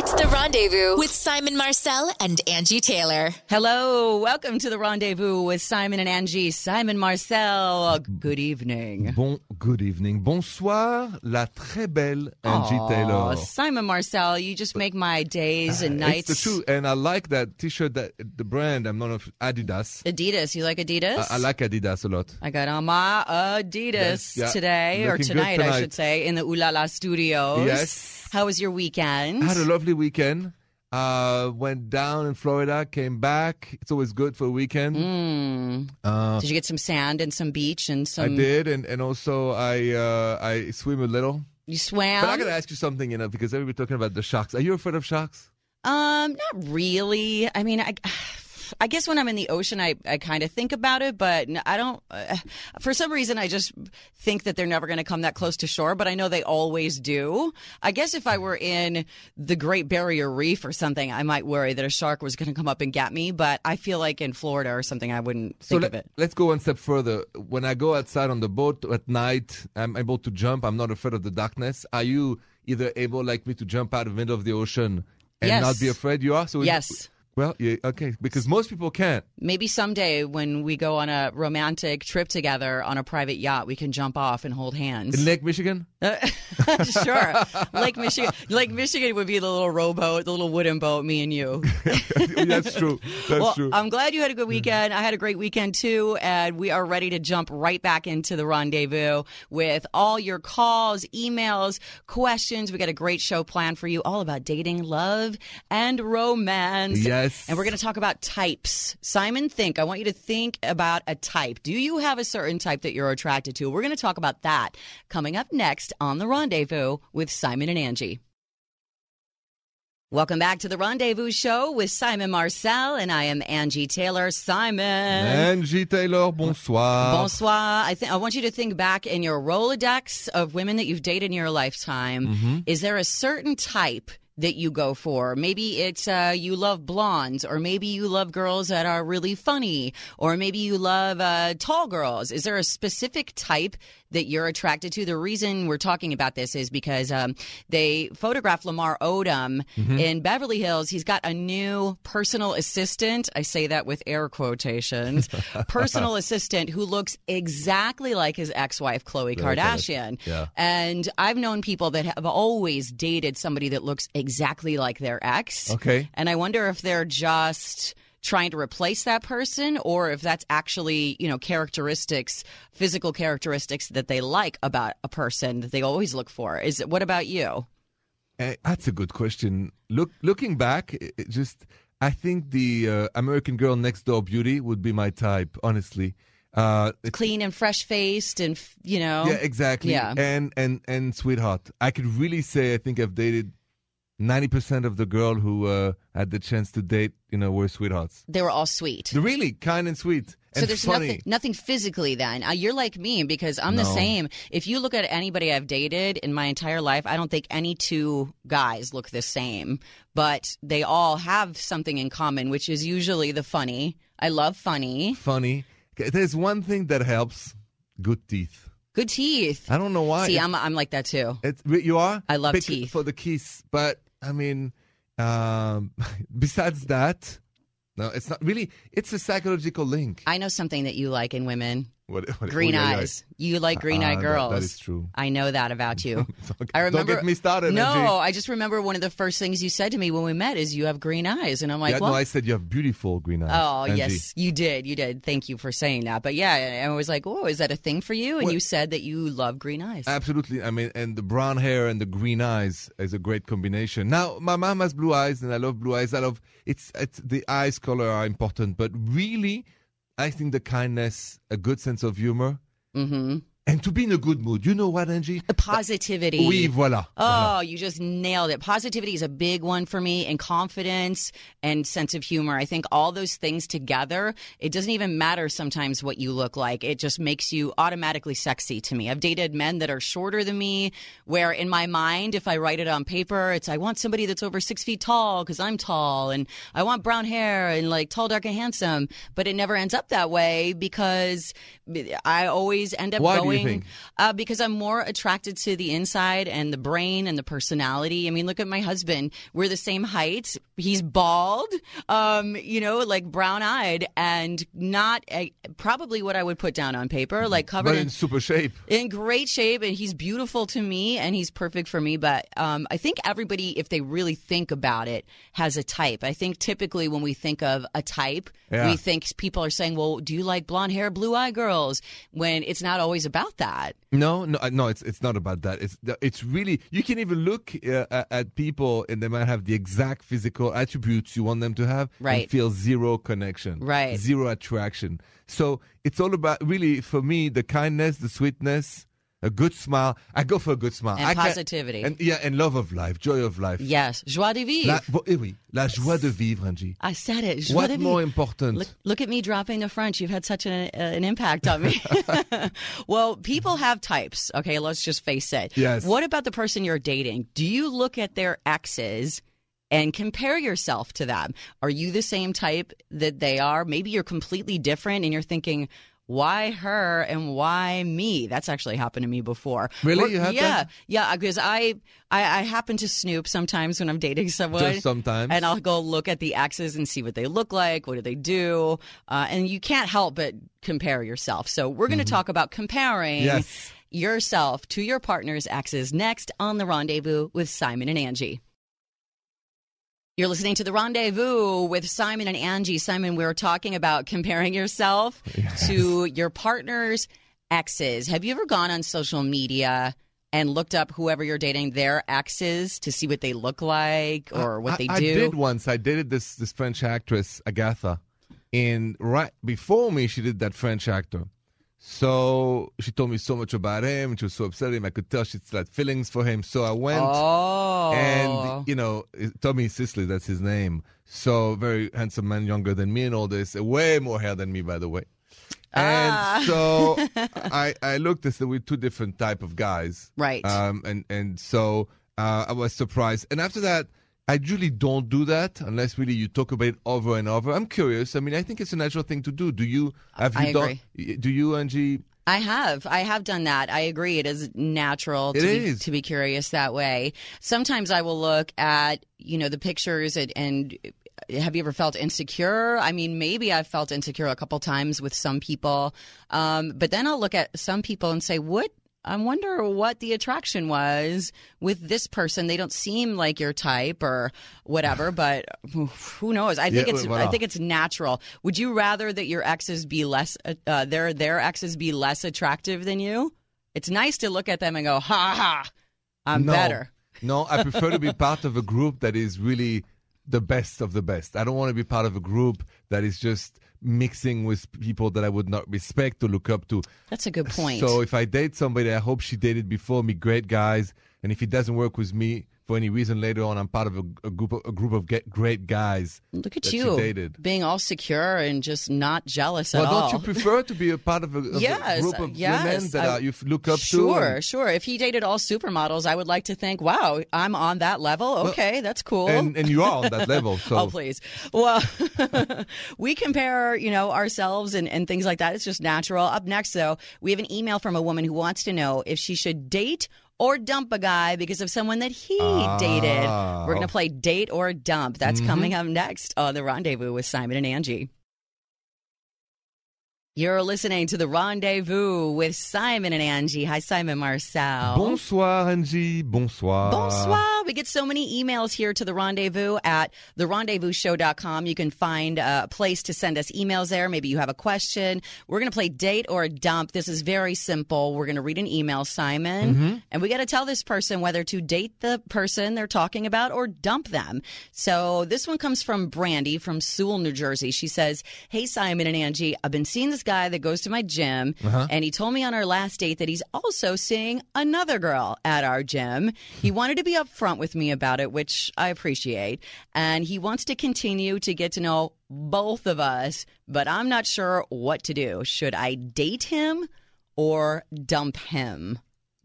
It's the rendezvous with Simon Marcel and Angie Taylor. Hello, welcome to the rendezvous with Simon and Angie. Simon Marcel, good evening. Bon, good evening. Bonsoir, la très belle Angie Aw, Taylor. Simon Marcel, you just make my days and nights. It's the truth, and I like that T-shirt. That the brand. I'm not of Adidas. Adidas, you like Adidas? I, I like Adidas a lot. I got on my Adidas Yes, yeah. today, or Looking good tonight, I should say, in the Ooh La La studios. Yes. How was your weekend? I had a lovely weekend. Uh, went down in Florida, came back. It's always good for a weekend. Mm. Uh, Did you get some sand and some beach and some? I did, and and also I uh, I swim a little. You swam? But I gotta ask you something, you know, because everybody talking about the sharks. Are you afraid of sharks? Um, not really. I mean, I, I guess when I'm in the ocean, I, I kind of think about it, but I don't. Uh, for some reason, I just think that they're never going to come that close to shore. But I know they always do. I guess if I were in the Great Barrier Reef or something, I might worry that a shark was going to come up and get me. But I feel like in Florida or something, I wouldn't think so of it. let's go one step further. When I go outside on the boat at night, I'm able to jump. I'm not afraid of the darkness. Are you either able, like me, to jump out of the middle of the ocean and Yes. not be afraid? You are. So Yes. Well, yeah, okay, because most people can't. Maybe someday when we go on a romantic trip together on a private yacht, we can jump off and hold hands. In Lake Michigan, sure. Lake Michigan. Lake Michigan would be the little rowboat, the little wooden boat, me and you. that's true. That's well, true. I'm glad you had a good weekend. I had a great weekend too, and we are ready to jump right back into the rendezvous with all your calls, emails, questions. We got a great show planned for you, all about dating, love, and romance. Yes. And we're going to talk about types. Simon, think. I want you to think about a type. Do you have a certain type that you're attracted to? We're going to talk about that coming up next on the rendezvous with Simon and Angie. Welcome back to the Rendezvous Show with Simon Marcel, and I am Angie Taylor. Simon. Angie Taylor, bonsoir. Bonsoir. I think I want you to think back in your Rolodex of women that you've dated in your lifetime. Mm-hmm. Is there a certain type that you go for? Maybe it's uh, you love blondes, or maybe you love girls that are really funny, or maybe you love uh, tall girls. Is there a specific type that you're attracted to? The reason we're talking about this is because um, they photographed Lamar Odom Mm-hmm. in Beverly Hills. He's got a new personal assistant. I say that with air quotations. personal assistant who looks exactly like his ex-wife Khloe Kardashian. Yeah. And I've known people that have always dated somebody that looks exactly like their ex. Okay. And I wonder if they're just trying to replace that person or if that's actually, you know, characteristics, physical characteristics that they like about a person that they always look for. Is it what about you? Eh, that's a good question. Look, looking back, just I think the uh, American Girl Next Door beauty would be my type. Honestly, uh, Clean and fresh faced and, you know. Yeah, exactly. Yeah. And and and sweetheart. I could really say I think I've dated ninety percent of the girl who uh, had the chance to date. You know, were sweethearts. They were all sweet. They're really kind and sweet and so there's funny. nothing nothing physically then. Uh, you're like me because I'm the same. If you look at anybody I've dated in my entire life, I don't think any two guys look the same, but they all have something in common, which is usually the funny. I love funny. Funny. There's one thing that helps: good teeth. Good teeth. I don't know why. See, I'm I'm like that too. You are. I love Pick teeth. for the kiss, but I mean, um, besides that, no, it's not really. It's a psychological link. I know something that you like in women. What, what, Green oh, yeah, yeah. eyes. You like uh, green eyed uh, that- girls. that is true. I know that about you. Don't- I remember. Don't get me started. No, Angie. I just remember one of the first things you said to me when we met is you have green eyes, and I'm like, yeah, well, no, I said you have beautiful green eyes. Oh, Angie. yes, you did. You did. Thank you for saying that. But yeah, and I was like, oh, is that a thing for you? And Well- you said that you love green eyes. Absolutely. I mean, and the brown hair and the green eyes is a great combination. Now, my mom has blue eyes, and I love blue eyes. I love it's, it's the eyes color are important, but really, I think the kindness, a good sense of humor, mm-hmm. And to be in a good mood. You know what, Angie? Positivity. Oui, voilà. Oh, you just nailed it. Positivity is a big one for me, and confidence and sense of humor. I think all those things together, it doesn't even matter sometimes what you look like. It just makes you automatically sexy to me. I've dated men that are shorter than me, where in my mind, if I write it on paper, it's I want somebody that's over six feet tall because I'm tall, and I want brown hair and like tall, dark, and handsome. But it never ends up that way because I always end up Why going Uh, because I'm more attracted to the inside and the brain and the personality. I mean, look at my husband. We're the same height. He's bald, um, you know, like brown eyed, and not a, probably what I would put down on paper, like covered But in in super shape. in great shape and he's beautiful to me and he's perfect for me but um, i think everybody if they really think about it has a type i think typically when we think of a type Yeah. we think people are saying well do you like blonde hair blue eye girls when it's not always about that No, no, uh, no. It's it's not about that. It's it's really you can even look uh, at- people and they might have the exact physical attributes you want them to have, Right. And feel zero connection, Right. Zero attraction. So it's all about really for me the kindness, the sweetness, a good smile. I go for a good smile And I positivity. and yeah, and love of life, joy of life. yes joie de vivre La, eh oui, la joie de vivre, Angie. i said it joie What more important? Look, look at me dropping the French. You've had such an, uh, an impact on me. well, people have types. Okay, let's just face it. Yes. What about the person you're dating? Do you look at their exes and compare yourself to them? Are you the same type that they are? Maybe you're completely different and you're thinking, why her and why me? That's actually happened to me before. Really? You had yeah, that? yeah. Because I, I, I happen to snoop sometimes when I'm dating someone. Just sometimes. And I'll go look at the exes and see what they look like. What do they do? Uh, and you can't help but compare yourself. So we're going to talk about comparing Mm-hmm. Yes. yourself to your partner's exes next on The Rendezvous with Simon and Angie. You're listening to The Rendezvous with Simon and Angie. Simon, we were talking about comparing yourself to your partner's exes. Have you ever gone on social media and looked up whoever you're dating, their exes, to see what they look like or what I, they do? I did once. I dated this this French actress Agatha, and right before me, she did that French actor. So she told me so much about him. She was so upset at him. I could tell she had feelings for him. So I went, Oh. and you know, Tomer Sisley, that's his name. So very handsome man, younger than me, and all this. Way more hair than me, by the way. And Ah. so I I looked as though we're two different type of guys. Right. Um, and and so uh, I was surprised. And after that, I usually don't do that unless really you talk about it over and over. I'm curious. I mean, I think it's a natural thing to do. Do you have you I done? Do you, Angie? I have. I have done that. I agree. It is natural to It be, to be curious that way. Sometimes I will look at, you know, the pictures and, and have you ever felt insecure? I mean, maybe I've felt insecure a couple times with some people. Um, but then I'll look at some people and say, what? I wonder what the attraction was with this person. They don't seem like your type or whatever, but who knows? I think Yeah, it's I think it's natural. Would you rather that your exes be less uh, uh, their their exes be less attractive than you? It's nice to look at them and go, "Ha ha, I'm no, better." No, I prefer to be part of a group that is really the best of the best. I don't want to be part of a group that is just mixing with people that I would not respect or look up to. That's a good point. So if I date somebody, I hope she dated before me, great guys. And if it doesn't work with me for any reason later on, I'm part of a, a group of, a group of get, great guys. Look at you dated. being all secure and just not jealous Well, at don't you prefer to be a part of a, of a group of yes, women that I- are, you look up sure, to? and- sure. If he dated all supermodels, I would like to think, wow, I'm on that level. Okay, that's cool. And, and you are on that level. So Oh, please. Well, we compare, you know, ourselves and, and things like that. It's just natural. Up next, though, we have an email from a woman who wants to know if she should date or dump a guy because of someone that he dated. Ah. We're going to play date or dump. That's coming up next on The Rendezvous with Simon and Angie. You're listening to The Rendezvous with Simon and Angie. Hi, Simon Marcel. Bonsoir, Angie. Bonsoir. Bonsoir. We get so many emails here to the rendezvous at therendezvousshow.com. You can find a place to send us emails there. Maybe you have a question. We're going to play date or dump. This is very simple. We're going to read an email, Simon, mm-hmm. and we got to tell this person whether to date the person they're talking about or dump them. So this one comes from Brandy from Sewell, New Jersey. She says, Hey, Simon and Angie, I've been seeing this guy that goes to my gym, uh-huh. and he told me on our last date that he's also seeing another girl at our gym. He wanted to be upfront with me about it, which I appreciate, and he wants to continue to get to know both of us, but I'm not sure what to do. Should I date him or dump him?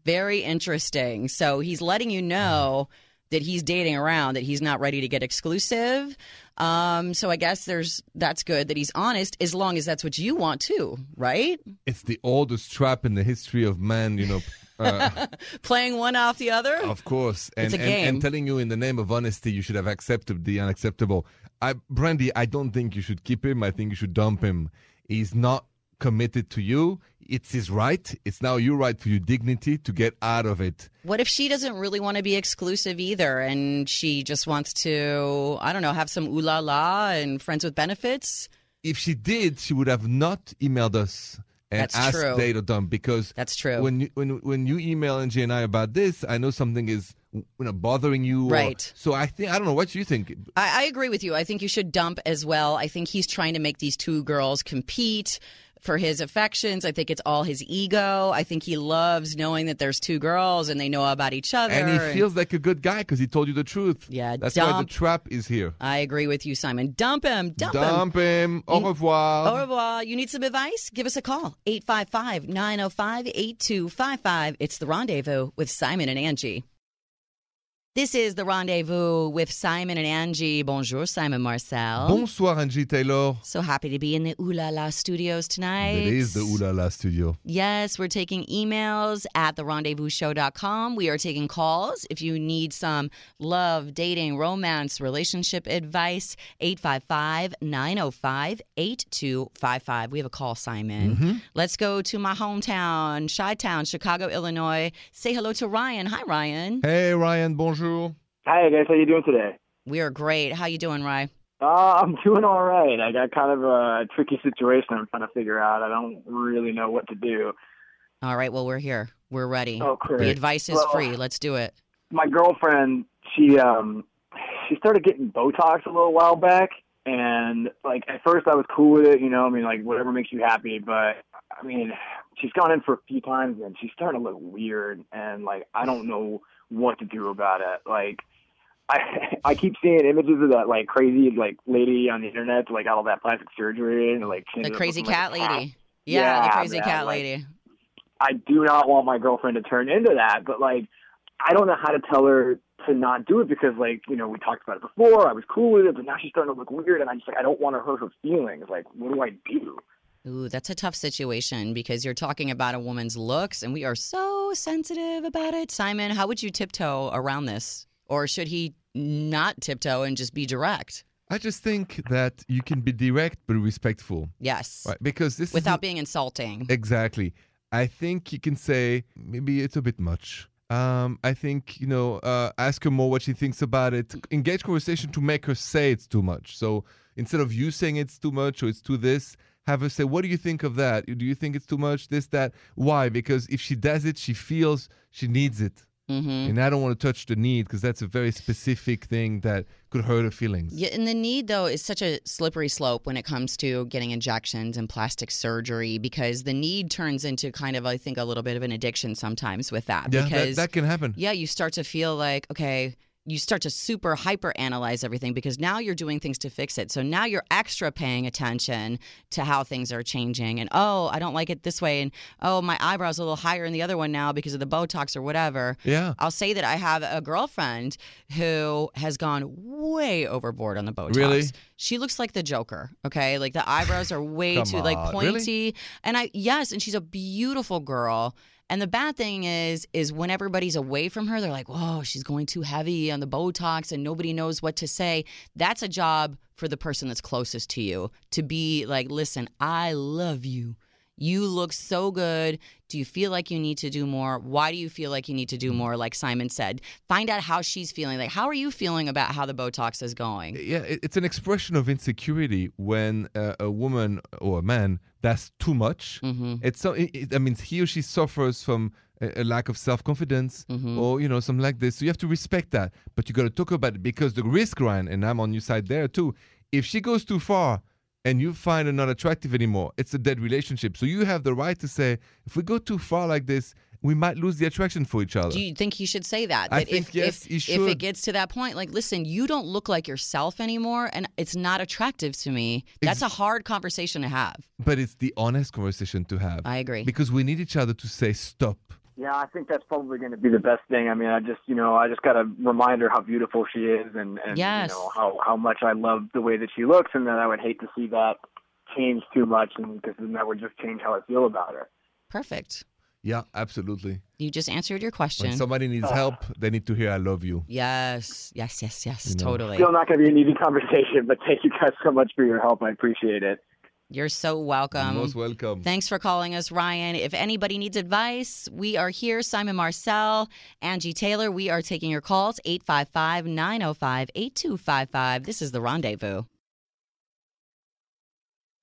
Very interesting. So he's letting you know that he's dating around, that he's not ready to get exclusive. Um, so I guess there's that's good that he's honest, as long as that's what you want too, right? It's the oldest trap in the history of man, you know. Uh, Playing one off the other. of course, and, It's a and- and telling you in the name of honesty, you should have accepted the unacceptable. I, Brandy, I don't think you should keep him. I think you should dump him. He's not committed to you. It's his right. It's now your right for your dignity to get out of it. What if she doesn't really want to be exclusive either, and she just wants to, I don't know, have some ooh la la and friends with benefits? If she did, she would have not emailed us and That's asked true. date or dump because That's true. When you, when when you email Angie and I about this, I know something is you know bothering you. or- Right. so I think I don't know what you think. I, I agree with you. I think you should dump as well. I think he's trying to make these two girls compete for his affections. I think it's all his ego. I think he loves knowing that there's two girls and they know about each other. And he feels like a good guy because he told you the truth. Yeah, that's why the trap is here. I agree with you, Simon. Dump him. Dump, him. Him. Au revoir. Au revoir. You need some advice? Give us a call. 855 905 8255. It's the rendezvous with Simon and Angie. This is the rendezvous with Simon and Angie. Bonjour, Simon Marcel. Bonsoir, Angie Taylor. So happy to be in the Ooh La La studios tonight. It is the Ooh La La studio. Yes, we're taking emails at therendezvousshow.com. We are taking calls. If you need some love, dating, romance, relationship advice, 855 905 8255. We have a call, Simon. Mm-hmm. Let's go to my hometown, Chi Town, Chicago, Illinois. Say hello to Ryan. Hi, Ryan. Hey, Ryan. Bonjour. Hi guys, how you doing today? We are great. How you doing, Ryan? Uh, I'm doing all right. I got kind of a tricky situation I'm trying to figure out. I don't really know what to do. All right, well, we're here. We're ready. Oh, The advice is Well- free. Let's do it. My girlfriend, she um, she started getting Botox a little while back, and like at first I was cool with it, you know. I mean, like whatever makes you happy, but I mean, she's gone in for a few times and she's starting to look weird, and like I don't know what to do about it. Like. I I keep seeing images of that like crazy like lady on the internet like all that plastic surgery and like The crazy like cat cat. lady. Yeah, the crazy man, cat like- lady. I do not want my girlfriend to turn into that, but like I don't know how to tell her to not do it because like, you know, we talked about it before, I was cool with it, but now she's starting to look weird and I just like I don't want to hurt her feelings. Like, what do I do? Ooh, that's a tough situation because you're talking about a woman's looks and we are so sensitive about it. Simon, how would you tiptoe around this? Or should he not tiptoe and just be direct? I just think that you can be direct but respectful, Yes. right? Because this Without being insulting. exactly. I think you can say maybe it's a bit much. Um, I think you know, uh, ask her more what she thinks about it. Engage conversation to make her say it's too much. So instead of you saying it's too much or it's too this, have her say, "What do you think of that? Do you think it's too much? This, that? Why? Because if she does it, she feels she needs it." hmm And I don't want to touch the need because that's a very specific thing that could hurt her feelings. Yeah, and the need though is such a slippery slope when it comes to getting injections and plastic surgery because the need turns into kind of I think a little bit of an addiction sometimes with that Yeah, because that, that can happen. yeah, you start to feel like, okay, you start to super hyper analyze everything because now you're doing things to fix it. So now you're extra paying attention to how things are changing. And oh, I don't like it this way. And oh, my eyebrow's are a little higher in the other one now because of the Botox or whatever. Yeah. I'll say that I have a girlfriend who has gone way overboard on the Botox. Really? She looks like the Joker. Okay, like the eyebrows are way too like on, really? pointy. And I yes, and she's a beautiful girl. And the bad thing is, is when everybody's away from her, they're like, "Whoa, she's going too heavy on the Botox," and nobody knows what to say. That's a job for the person that's closest to you to be like, "Listen, I love you. You look so good. Do you feel like you need to do more? Why do you feel like you need to do more? Like Simon said, find out how she's feeling. Like, how are you feeling about how the Botox is going? Yeah, it's an expression of insecurity when uh, a woman or a man does too much. Mm-hmm. It's so. It, it, I mean, he or she suffers from a, a lack of self confidence, Mhm. or you know, something like this. So you have to respect that, but you got to talk about it because the risk, Ryan, and I'm on your side there too. If she goes too far and you find her not attractive anymore, it's a dead relationship. So you have the right to say, if we go too far like this, we might lose the attraction for each other. Do you think he should say that? I That think, if, yes, if, he if it gets to that point, like, listen, you don't look like yourself anymore, and it's not attractive to me. That's a hard conversation to have. but it's the honest conversation to have. I agree. because we need each other to say stop. Yeah, I think that's probably going to be the best thing. I mean, I just, you know, I just got to remind her how beautiful she is, and, and Yes. you know how how much I love the way that she looks, and that I would hate to see that change too much, and because then that would just change how I feel about her. Perfect. Yeah, absolutely. You just answered your question. When somebody needs ah. help, they need to hear "I love you." yes, yes, yes, yes, You know. totally. Still not going to be an easy conversation, but thank you guys so much for your help. I appreciate it. You're so You're welcome. most welcome. Thanks for calling us, Ryan. If anybody needs advice, we are here. Simon Marcel, Angie Taylor. We are taking your calls 855 905 8255. This is The Rendezvous.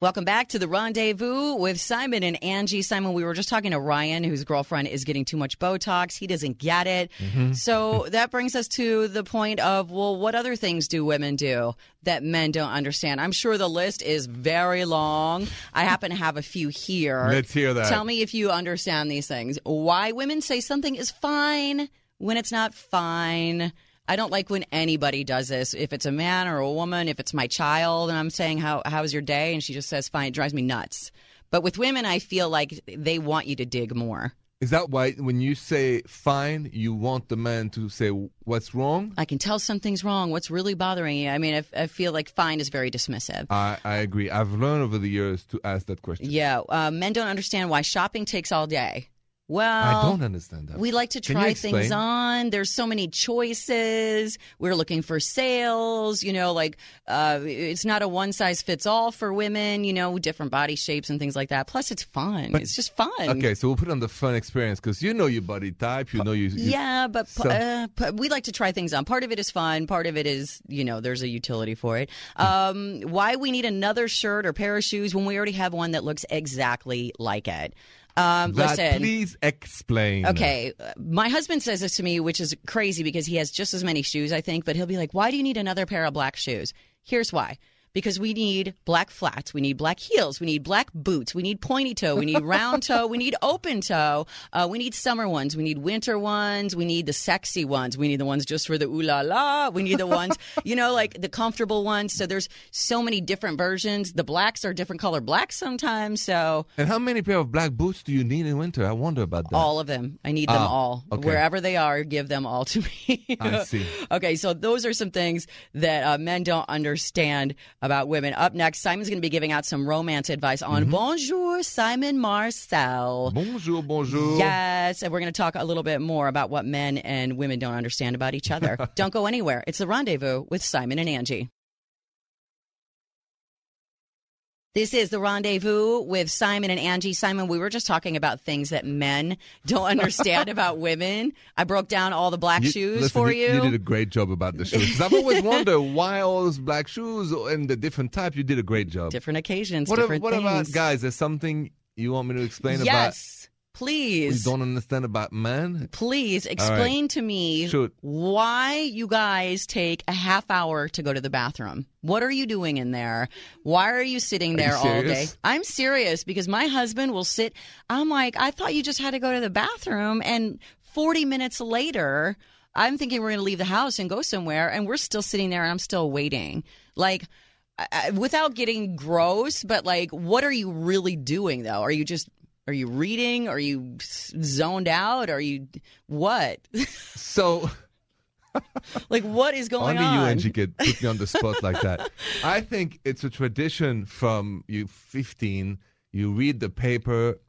Welcome back to The Rendezvous with Simon and Angie. Simon, we were just talking to Ryan, whose girlfriend is getting too much Botox. He doesn't get it. Mm-hmm. So that brings us to the point of, well, what other things do women do that men don't understand? I'm sure the list is very long. I happen to have a few here. Let's hear that. Tell me if you understand these things. Why women say something is fine when it's not fine. I don't like when anybody does this. If it's a man or a woman, if it's my child, and I'm saying how how's your day, and she just says fine, it drives me nuts. But with women, I feel like they want you to dig more. Is that why when you say fine, you want the man to say what's wrong? I can tell something's wrong. What's really bothering you? I mean, I, I feel like fine is very dismissive. I, I agree. I've learned over the years to ask that question. Yeah, uh, men don't understand why shopping takes all day. Well, I don't understand that. We like to try things on. There's so many choices. We're looking for sales. You know, like uh, it's not a one size fits all for women. You know, different body shapes and things like that. Plus, it's fun. it's just fun. Okay, so we'll put on the fun experience because you know your body type. You know you. you Yeah, but uh, we like to try things on. Part of it is fun. Part of it is, you know, there's a utility for it. Um, why we need another shirt or pair of shoes when we already have one that looks exactly like it? Um, that, listen, please explain. Okay, my husband says this to me, which is crazy because he has just as many shoes, I think, but he'll be like, Why do you need another pair of black shoes? Here's why. Because we need black flats, we need black heels, we need black boots, we need pointy toe, we need round toe, we need open toe, uh, we need summer ones, we need winter ones, we need the sexy ones, we need the ones just for the ooh la la, we need the ones, you know, like the comfortable ones. So there's so many different versions. The blacks are different color blacks sometimes. So And how many pair of black boots do you need in winter? I wonder about that. all of them. I need them Ah, all. okay. Wherever they are, give them all to me. I see. Okay, so those are some things that uh, men don't understand about women. Up next, Simon's going to be giving out some romance advice on Mm-hmm. Bonjour, Simon Marcel. Bonjour, bonjour. Yes, and we're going to talk a little bit more about what men and women don't understand about each other. don't go anywhere. It's the rendezvous with Simon and Angie. This is the rendezvous with Simon and Angie. Simon, we were just talking about things that men don't understand about women. I broke down all the black You- shoes listen, for you. You did a great job about the shoes. I've always wondered why all those black shoes and the different type. You did a great job. different occasions, what different what things. about guys? There's something you want me to explain about yes, you please. you don't understand about men? Please explain to me Shoot. why you guys take a half hour to go to the bathroom. What are you doing in there? Why are you sitting you there all day? I'm serious because my husband will sit. I'm like, I thought you just had to go to the bathroom, and 40 minutes later, I'm thinking we're going to leave the house and go somewhere, and we're still sitting there, and I'm still waiting. Like, without getting gross, but like, what are you really doing though? Are you just are you reading? Are you zoned out? Are you what? So like, what is going on? only on? you, could put me on the spot like that. I think it's a tradition from you 15. You read the paper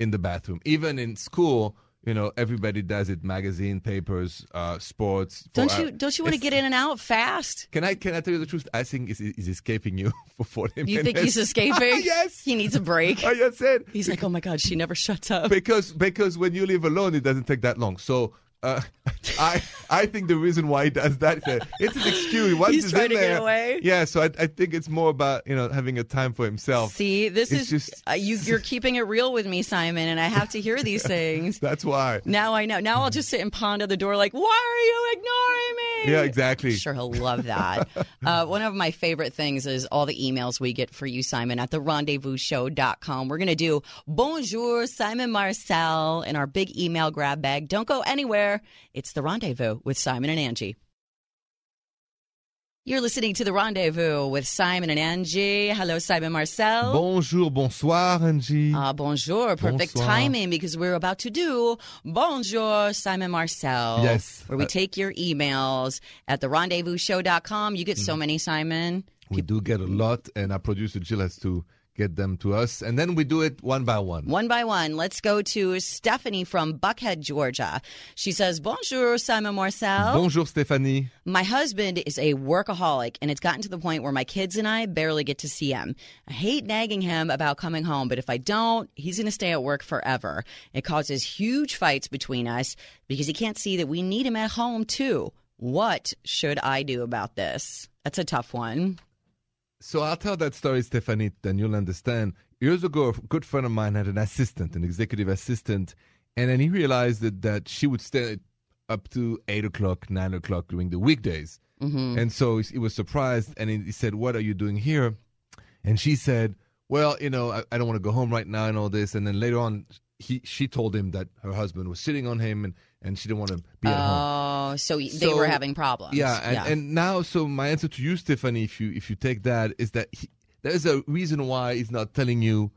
in the bathroom. Even in school, you know, everybody does it. Magazine, papers, uh, sports. don't for- you don't you want to get in and out fast? Can I can I tell you the truth? I think it's, it's escaping you for 40 minutes. You think he's escaping? yes. He needs a break. I just said He's like, oh my god, she never shuts up. because because when you live alone, it doesn't take that long. So uh, I I think the reason why he does that is that it's an excuse. Once He's he's trying in to get away? Yeah, so I, I think it's more about you know having a time for himself. See, this It's is just- uh, you. You're keeping it real with me, Simon, and I have to hear these things. That's why. Now I know. Now I'll just sit and ponder the door, like, why are you ignoring me? Yeah, exactly. Sure, he'll love that. uh, one of my favorite things is all the emails we get for you, Simon, at the Rendezvous rendezvousshow.com. We're going to do Bonjour, Simon Marcel, in our big email grab bag. Don't go anywhere. It's the rendezvous with Simon and Angie. You're listening to The Rendezvous with Simon and Angie. Hello, Simon Marcel. Bonjour, bonsoir, Angie. Ah, bonjour. Perfect Bonsoir. timing because we're about to do Bonjour, Simon Marcel. Yes. Where we Uh, take your emails at therendezvousshow.com. You get so many, Simon. we do get a lot, and our producer Jill has to get them to us, and then we do it one by one. One by one, let's go to Stephanie from Buckhead, Georgia. She says, Bonjour, Simon Marcel. Bonjour, Stephanie. My husband is a workaholic, and it's gotten to the point where my kids and I barely get to see him. I hate nagging him about coming home, but if I don't, he's going to stay at work forever. It causes huge fights between us because he can't see that we need him at home too. What should I do about this? That's a tough one. So I'll tell that story, Stephanie, then you'll understand. Years ago, a good friend of mine had an assistant, an executive assistant, and then he realized that, that she would stay up to 8 o'clock, 9 o'clock during the weekdays. Mm-hmm. And so he he was surprised, and he he said, What are you doing here? And she said, Well, you know, I, I don't want to go home right now and all this. And then later on, he, she told him that her husband was sitting on him and, and she didn't want to be at home. Oh, so, they So- were having problems. Yeah, and, and now, so my answer to you, Stephanie, if you if you take that, is that he, there's a reason why he's not telling you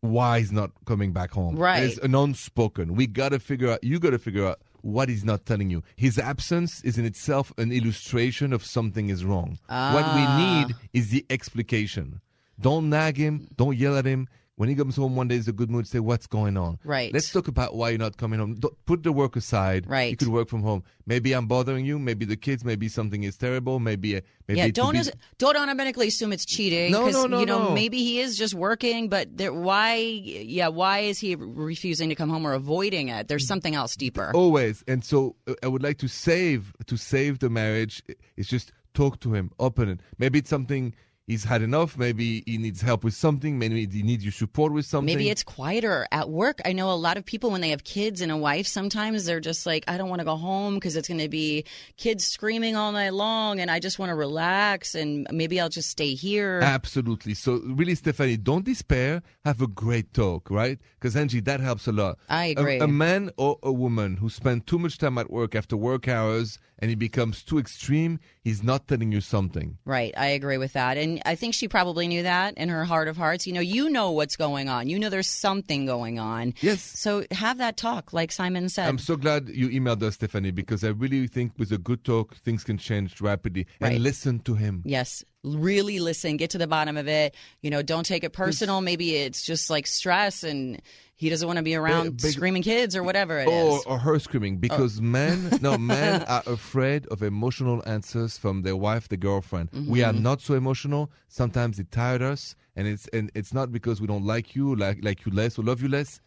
why he's not coming back home. Right. It's an unspoken. We got to figure out. You got to figure out what he's not telling you. His absence is in itself an illustration of something is wrong. What Ah. we need is the explication. Don't nag him. Don't yell at him. When he comes home one day, he's in a good mood. Say, "What's going on?" Right. Let's talk about why you're not coming home. Don't, put the work aside. Right. You could work from home. Maybe I'm bothering you. Maybe the kids. Maybe something is terrible. Maybe. uh, maybe yeah, don't be- don't automatically assume it's cheating. No, no, no, You know, no. maybe he is just working, but there, why? Yeah, why is he refusing to come home or avoiding it? There's something else deeper. always. And so uh, I would like to save to save the marriage. It's just talk to him, open it. Maybe it's something he's had enough. Maybe he needs help with something. Maybe he needs your support with something. Maybe it's quieter at work. I know a lot of people when they have kids and a wife, sometimes they're just like, I don't want to go home because it's going to be kids screaming all night long and I just want to relax and maybe I'll just stay here. Absolutely. So really, Stephanie, don't despair. Have a great talk, right? Because Angie, that helps a lot. I A- agree. A, man or a woman who spend too much time at work after work hours and he becomes too extreme, he's not telling you something. Right. I agree with that. And I think she probably knew that in her heart of hearts. You know, you know what's going on. You know there's something going on. Yes. So have that talk, like Simon said. I'm so glad you emailed us, Stephanie, because I really think with a good talk, things can change rapidly. Right. And listen to him. Yes. Really listen, get to the bottom of it. You know, don't take it personal. Maybe it's just like stress and he doesn't want to be around big- screaming kids or whatever it is. Or, or her screaming because men no men are afraid of emotional answers from their wife the girlfriend we Mm-hmm. are not so emotional sometimes it tired us and it's and it's not because we don't like you like like you less or love you less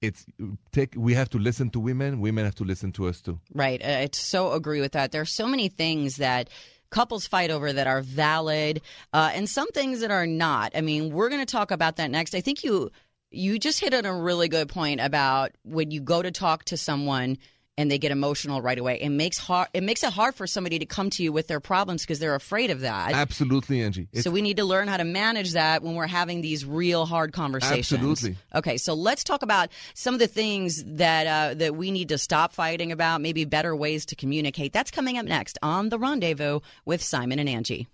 it's take we have to listen to women women have to listen to us too Right. I I so agree with that. There are so many things that couples fight over that are valid uh, and some things that are not. I mean, we're going to talk about that next. I think you you just hit on a really good point about when you go to talk to someone and they get emotional right away. It makes hard it makes it hard for somebody to come to you with their problems because they're afraid of that. absolutely angie it's so we need to learn how to manage that when we're having these real hard conversations. Absolutely. Okay, so let's talk about some of the things that uh, that we need to stop fighting about. Maybe better ways to communicate. That's coming up next on the Rendezvous with Simon and Angie.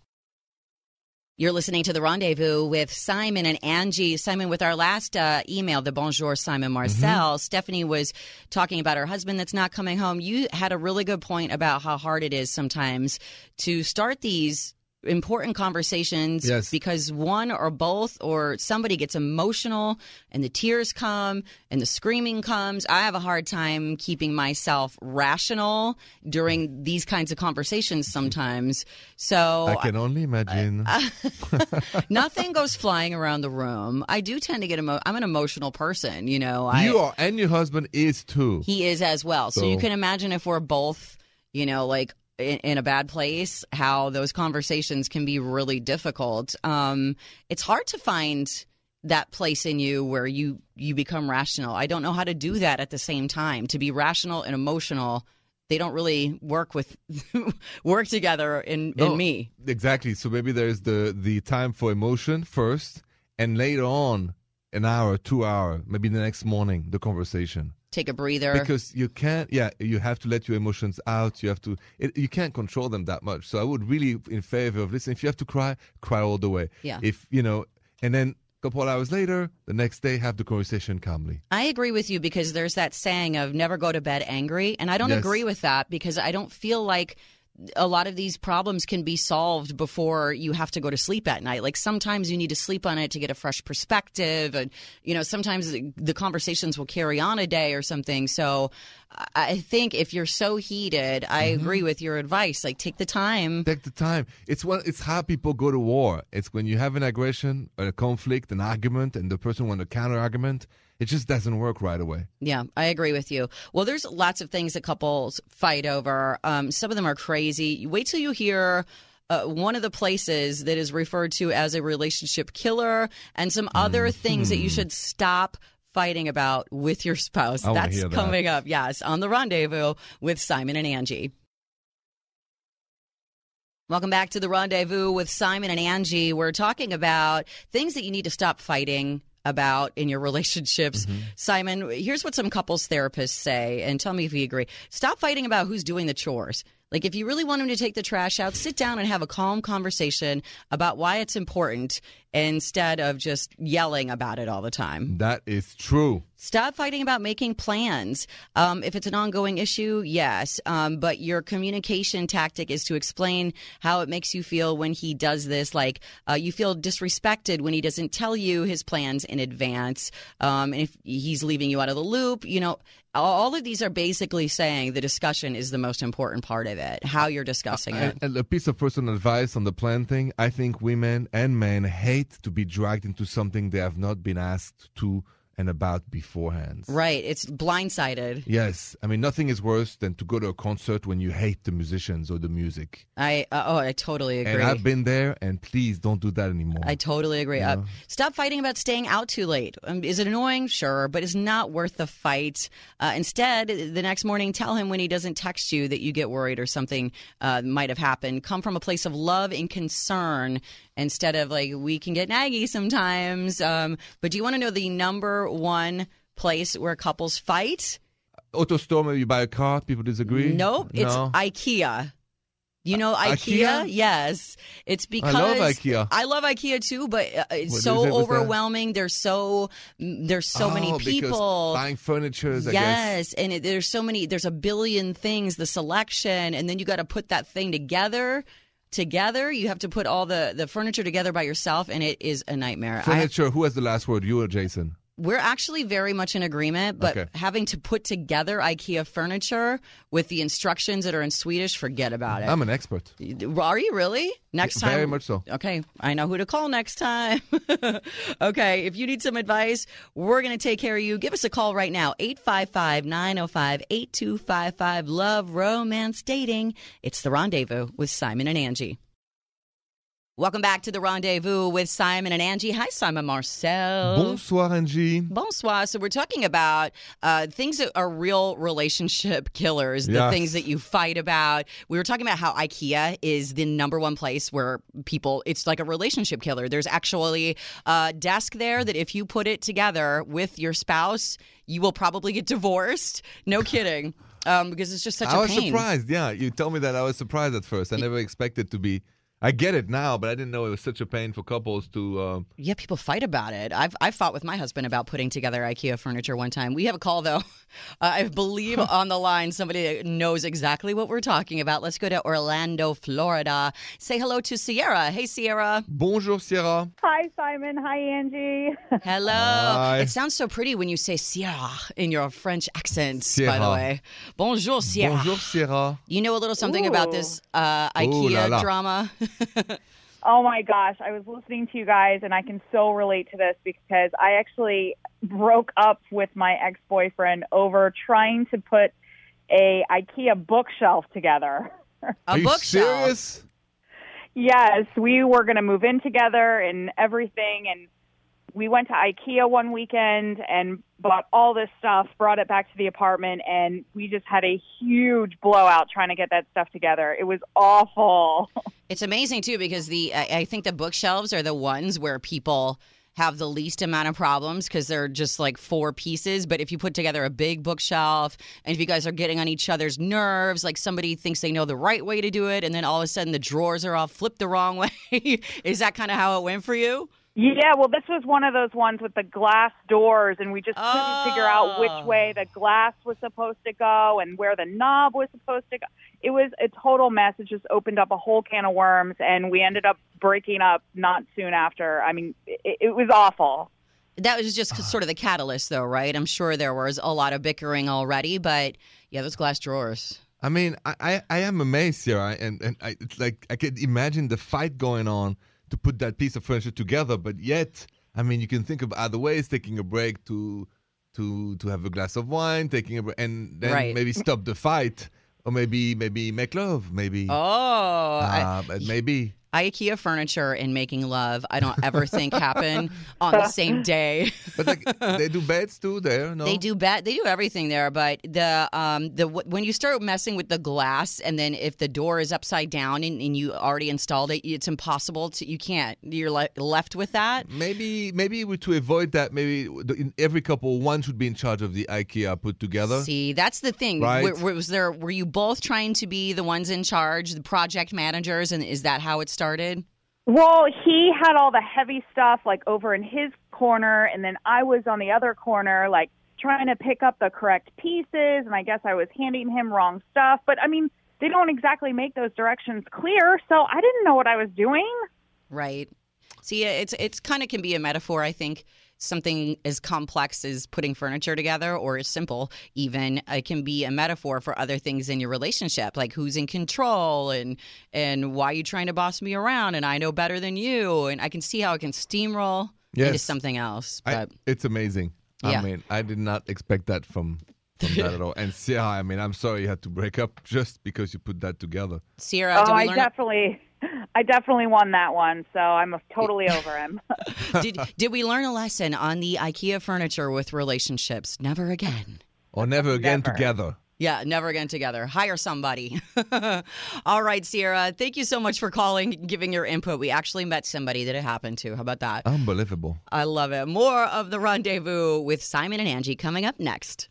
You're listening to the Rendezvous with Simon and Angie. Simon, with our last uh, email, the Bonjour Simon Marcel, Stephanie was talking about her husband that's not coming home. You had a really good point about how hard it is sometimes to start these important conversations Yes. because one or both or somebody gets emotional and the tears come and the screaming comes. I have a hard time keeping myself rational during these kinds of conversations sometimes. So i can only imagine nothing goes flying around the room. I do tend to get emo- I'm an emotional person, you know. I, you are and your husband is too he is as well. So, you can imagine if we're both, you know, like in, in a bad place, how those conversations can be really difficult. Um, it's hard to find that place in you where you you become rational. I don't know how to do that at the same time. To be rational and emotional, they don't really work with work together in No, in me. Exactly. So maybe there's the the time for emotion first, and later on, an hour, two hour, maybe the next morning, the conversation. Take a breather. because you can't yeah you have to let your emotions out you have to it, you can't control them that much so i would really in favor of listen if you have to cry cry all the way Yeah. if you know and then a couple hours later the next day have the conversation calmly I agree with you because there's that saying of never go to bed angry. And I don't Yes. agree with that because I don't feel like a lot of these problems can be solved before you have to go to sleep at night. Like sometimes you need to sleep on it to get a fresh perspective. And, you know, sometimes the- conversations will carry on a day or something. So I- think if you're so heated, I Mm-hmm. agree with your advice. Like take the time. take the time it's what it's how people go to war it's when you have an aggression a conflict an argument and the person want a counter argument it just doesn't work right away Yeah, I agree with you. Well, there's lots of things that couples fight over. Um, some of them are crazy. Wait till you hear. Uh, one of the places that is referred to as a relationship killer, and some other things that you should stop fighting about with your spouse. I That's that. coming up, yes, on the rendezvous with Simon and Angie. Welcome back to the rendezvous with Simon and Angie. We're talking about things that you need to stop fighting about in your relationships. Mm-hmm. Simon, here's what some couples therapists say, and tell me if you agree. Stop fighting about who's doing the chores. Like, if you really want him to take the trash out, sit down and have a calm conversation about why it's important instead of just yelling about it all the time. that is true Stop fighting about making plans. Um, if it's an ongoing issue, yes. Um, but your communication tactic is to explain how it makes you feel when he does this. Like uh, you feel disrespected when he doesn't tell you his plans in advance. Um, and if he's leaving you out of the loop, you know, all of these are basically saying the discussion is the most important part of it, how you're discussing it. And, and a piece of personal advice on the plan thing I think women and men hate to be dragged into something they have not been asked to and about beforehand. Right. It's blindsided. Yes. I mean, nothing is worse than to go to a concert when you hate the musicians or the music. I, uh, oh, I totally agree. And I've been there, and please don't do that anymore. I totally agree. Uh, stop fighting about staying out too late. Um, is it annoying? Sure, but it's not worth the fight. Uh, instead, the next morning, tell him when he doesn't text you that you get worried or something uh, might have happened. Come from a place of love and concern instead of like, we can get naggy sometimes. Um, but do you want to know the number one place where couples fight? Auto store, maybe you buy a car, people disagree? Nope, it's IKEA. You know IKEA? IKEA? Yes. It's because I love IKEA. I love IKEA too, but uh, it's What so overwhelming. There's so there's so many Oh, because people. buying furniture, I guess. Yes, and it, there's so many. There's a billion things. The selection, and then you got to put that thing together. Together, you have to put all the the furniture together by yourself, and it is a nightmare. I, Furniture, who has the last word, you or Jason? We're actually very much in agreement, but Okay. having to put together IKEA furniture with the instructions that are in Swedish, forget about it. I'm an expert. Are you really? Next time. Very much so. Okay, I know who to call next time. okay, if you need some advice, we're going to take care of you. Give us a call right now 855 905 8255. Love, romance, dating. It's the rendezvous with Simon and Angie. Welcome back to the rendezvous with Simon and Angie. Hi, Simon Marcel. Bonsoir, Angie. Bonsoir. So we're talking about uh, things that are real relationship killers, the Yes. things that you fight about. We were talking about how IKEA is the number one place where people, it's like a relationship killer. There's actually a desk there that if you put it together with your spouse, you will probably get divorced. No kidding. Um, because it's just such I a was surprised. Yeah, you told me that. I was surprised at first. I never expected to be. I get it now, but I didn't know it was such a pain for couples to. Um, Yeah, people fight about it. I've I fought with my husband about putting together IKEA furniture one time. We have a call though. Uh, I believe on the line somebody knows exactly what we're talking about. Let's go to Orlando, Florida. Say hello to Sierra. Hey, Sierra. Bonjour, Sierra. Hi, Simon. Hi, Angie. Hello. Hi. It sounds so pretty when you say Sierra in your French accent. Sierra. By the way, bonjour, Sierra. Bonjour, Sierra. You know a little something about this uh, Ooh la IKEA la. drama. oh my gosh, I was listening to you guys, and I can so relate to this because I actually broke up with my ex-boyfriend over trying to put a IKEA bookshelf together. A Are you bookshelf. serious? yes, we were going to move in together and everything, and we went to IKEA one weekend and bought all this stuff, brought it back to the apartment, and we just had a huge blowout trying to get that stuff together. It was awful. It's amazing too because the I, think the bookshelves are the ones where people have the least amount of problems because they're just like four pieces. But if you put together a big bookshelf and if you guys are getting on each other's nerves, like somebody thinks they know the right way to do it, and then all of a sudden the drawers are all flipped the wrong way, is that kind of how it went for you? Yeah, well, this was one of those ones with the glass doors, and we just couldn't figure out Oh. which way the glass was supposed to go and where the knob was supposed to go. It was a total mess. It just opened up a whole can of worms, and we ended up breaking up not soon after. I mean, it, it was awful. That was just sort of the catalyst, though, right? I'm sure there was a lot of bickering already, but yeah, those glass drawers. I mean, I, I, I am amazed here, I, and and I, it's like I could imagine the fight going on to put that piece of furniture together, but yet, I mean, you can think of other ways: taking a break to to to have a glass of wine, taking a break, and then Right. maybe stop the fight, or maybe maybe make love, maybe. Oh, I- uh, but maybe. IKEA furniture and making love, I don't ever think happen on the same day. But like they do beds too there, no? They do bet they do everything there, but the um the when you start messing with the glass and then if the door is upside down and, and you already installed it, it's impossible to you can't you're le- left with that. Maybe maybe to avoid that, maybe the- in every couple one should be in charge of the IKEA put together. See, that's the thing. Right. W- was there were you both trying to be the ones in charge, the project managers, and is that how it started? Well, he had all the heavy stuff like over in his corner, and then I was on the other corner, like trying to pick up the correct pieces. And I guess I was handing him wrong stuff. But I mean, they don't exactly make those directions clear, so I didn't know what I was doing. Right. See, it's it's kind of can be a metaphor. I think something as complex as putting furniture together, or as simple even, it can be a metaphor for other things in your relationship, like who's in control and and why are you trying to boss me around, and I know better than you, and I can see how it can steamroll into Yes. something else. I, But it's amazing. I mean, I did not expect that from from that at all. And Sierra, I mean, I'm sorry you had to break up just because you put that together. Sierra, oh, I definitely, I definitely won that one, so I'm totally over him. did did we learn a lesson on the IKEA furniture with relationships? Never again. Or never again Never. together. Yeah, never again together. Hire somebody. All right, Sierra, thank you so much for calling, giving your input. We actually met somebody that it happened to. How about that? Unbelievable. I love it. More of the rendezvous with Simon and Angie coming up next.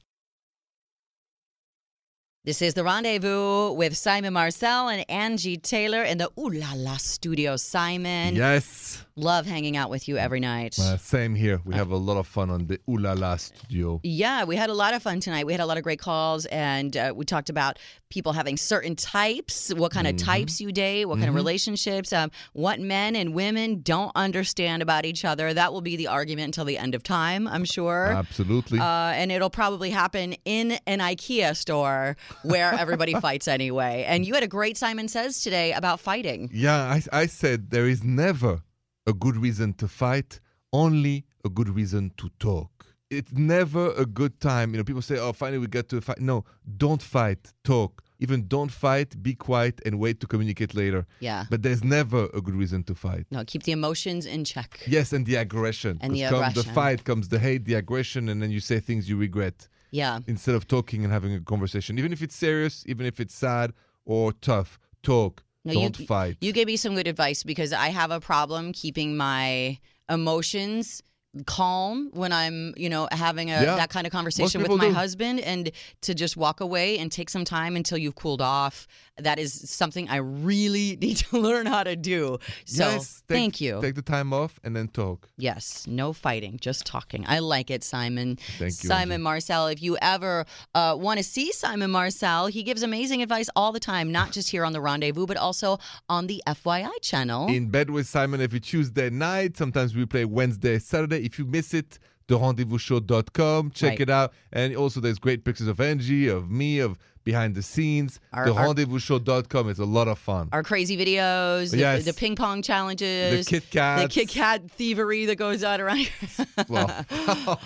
This is the rendezvous with Simon Marcel and Angie Taylor in the Ooh La La studio. Simon, yes. Love hanging out with you every night. Uh, same here. We have a lot of fun on the Ooh La La studio. Yeah, we had a lot of fun tonight. We had a lot of great calls, and uh, we talked about people having certain types, what kind of types you date, what kind of relationships, um, what men and women don't understand about each other. That will be the argument until the end of time, I'm sure. Absolutely. Uh, and it'll probably happen in an IKEA store where everybody fights anyway. And you had a great Simon Says today about fighting. yeah, I, I said there is never a good reason to fight, only a good reason to talk. It's never a good time. You know, people say, oh, finally we get to fight. No, don't fight, talk. Even don't fight, be quiet and wait to communicate later. Yeah. But there's never a good reason to fight. No, keep the emotions in check. Yes, and the aggression. And the aggression. the fight comes the hate, the aggression, and then you say things you regret Yeah. instead of talking and having a conversation. Even if it's serious, even if it's sad or tough, talk. No, Don't you, fight. You gave me some good advice because I have a problem keeping my emotions calm when I'm, you know, having a Yeah. that kind of conversation with my do. husband and to just walk away and take some time until you've cooled off. That is something I really need to learn how to do. So, yes, take, thank you. Take the time off and then talk. Yes, no fighting, just talking. I like it, Simon. Thank you, Simon Angie. Marcel. If you ever uh, want to see Simon Marcel, he gives amazing advice all the time, not just here on the Rendezvous, but also on the FYI channel. In bed with Simon every Tuesday night. Sometimes we play Wednesday, Saturday. If you miss it, therendezvousshow.com. Check Right. it out. And also, there's great pictures of Angie, of me, of behind the scenes. Our- our- therendezvousshow.com is a lot of fun. Our crazy videos, the, Yes. the ping pong challenges, The Kit Kats. the Kit Kat thievery that goes on around here. well,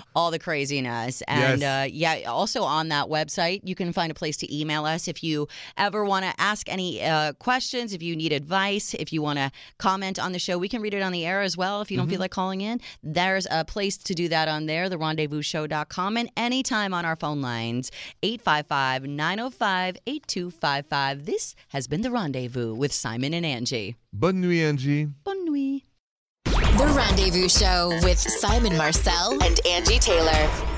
all the craziness. And Yes. uh, yeah, also on that website, you can find a place to email us if you ever want to ask any uh, questions, if you need advice, if you want to comment on the show. We can read it on the air as well if you don't Mm-hmm. feel like calling in. There's a place to do that on there, therendezvousshow.com, and anytime on our phone lines, 855 905 8255. This has been The Rendezvous with Simon and Angie. bonne nuit, Angie. Bonne nuit. The Rendezvous Show with Simon Marcel and Angie Taylor.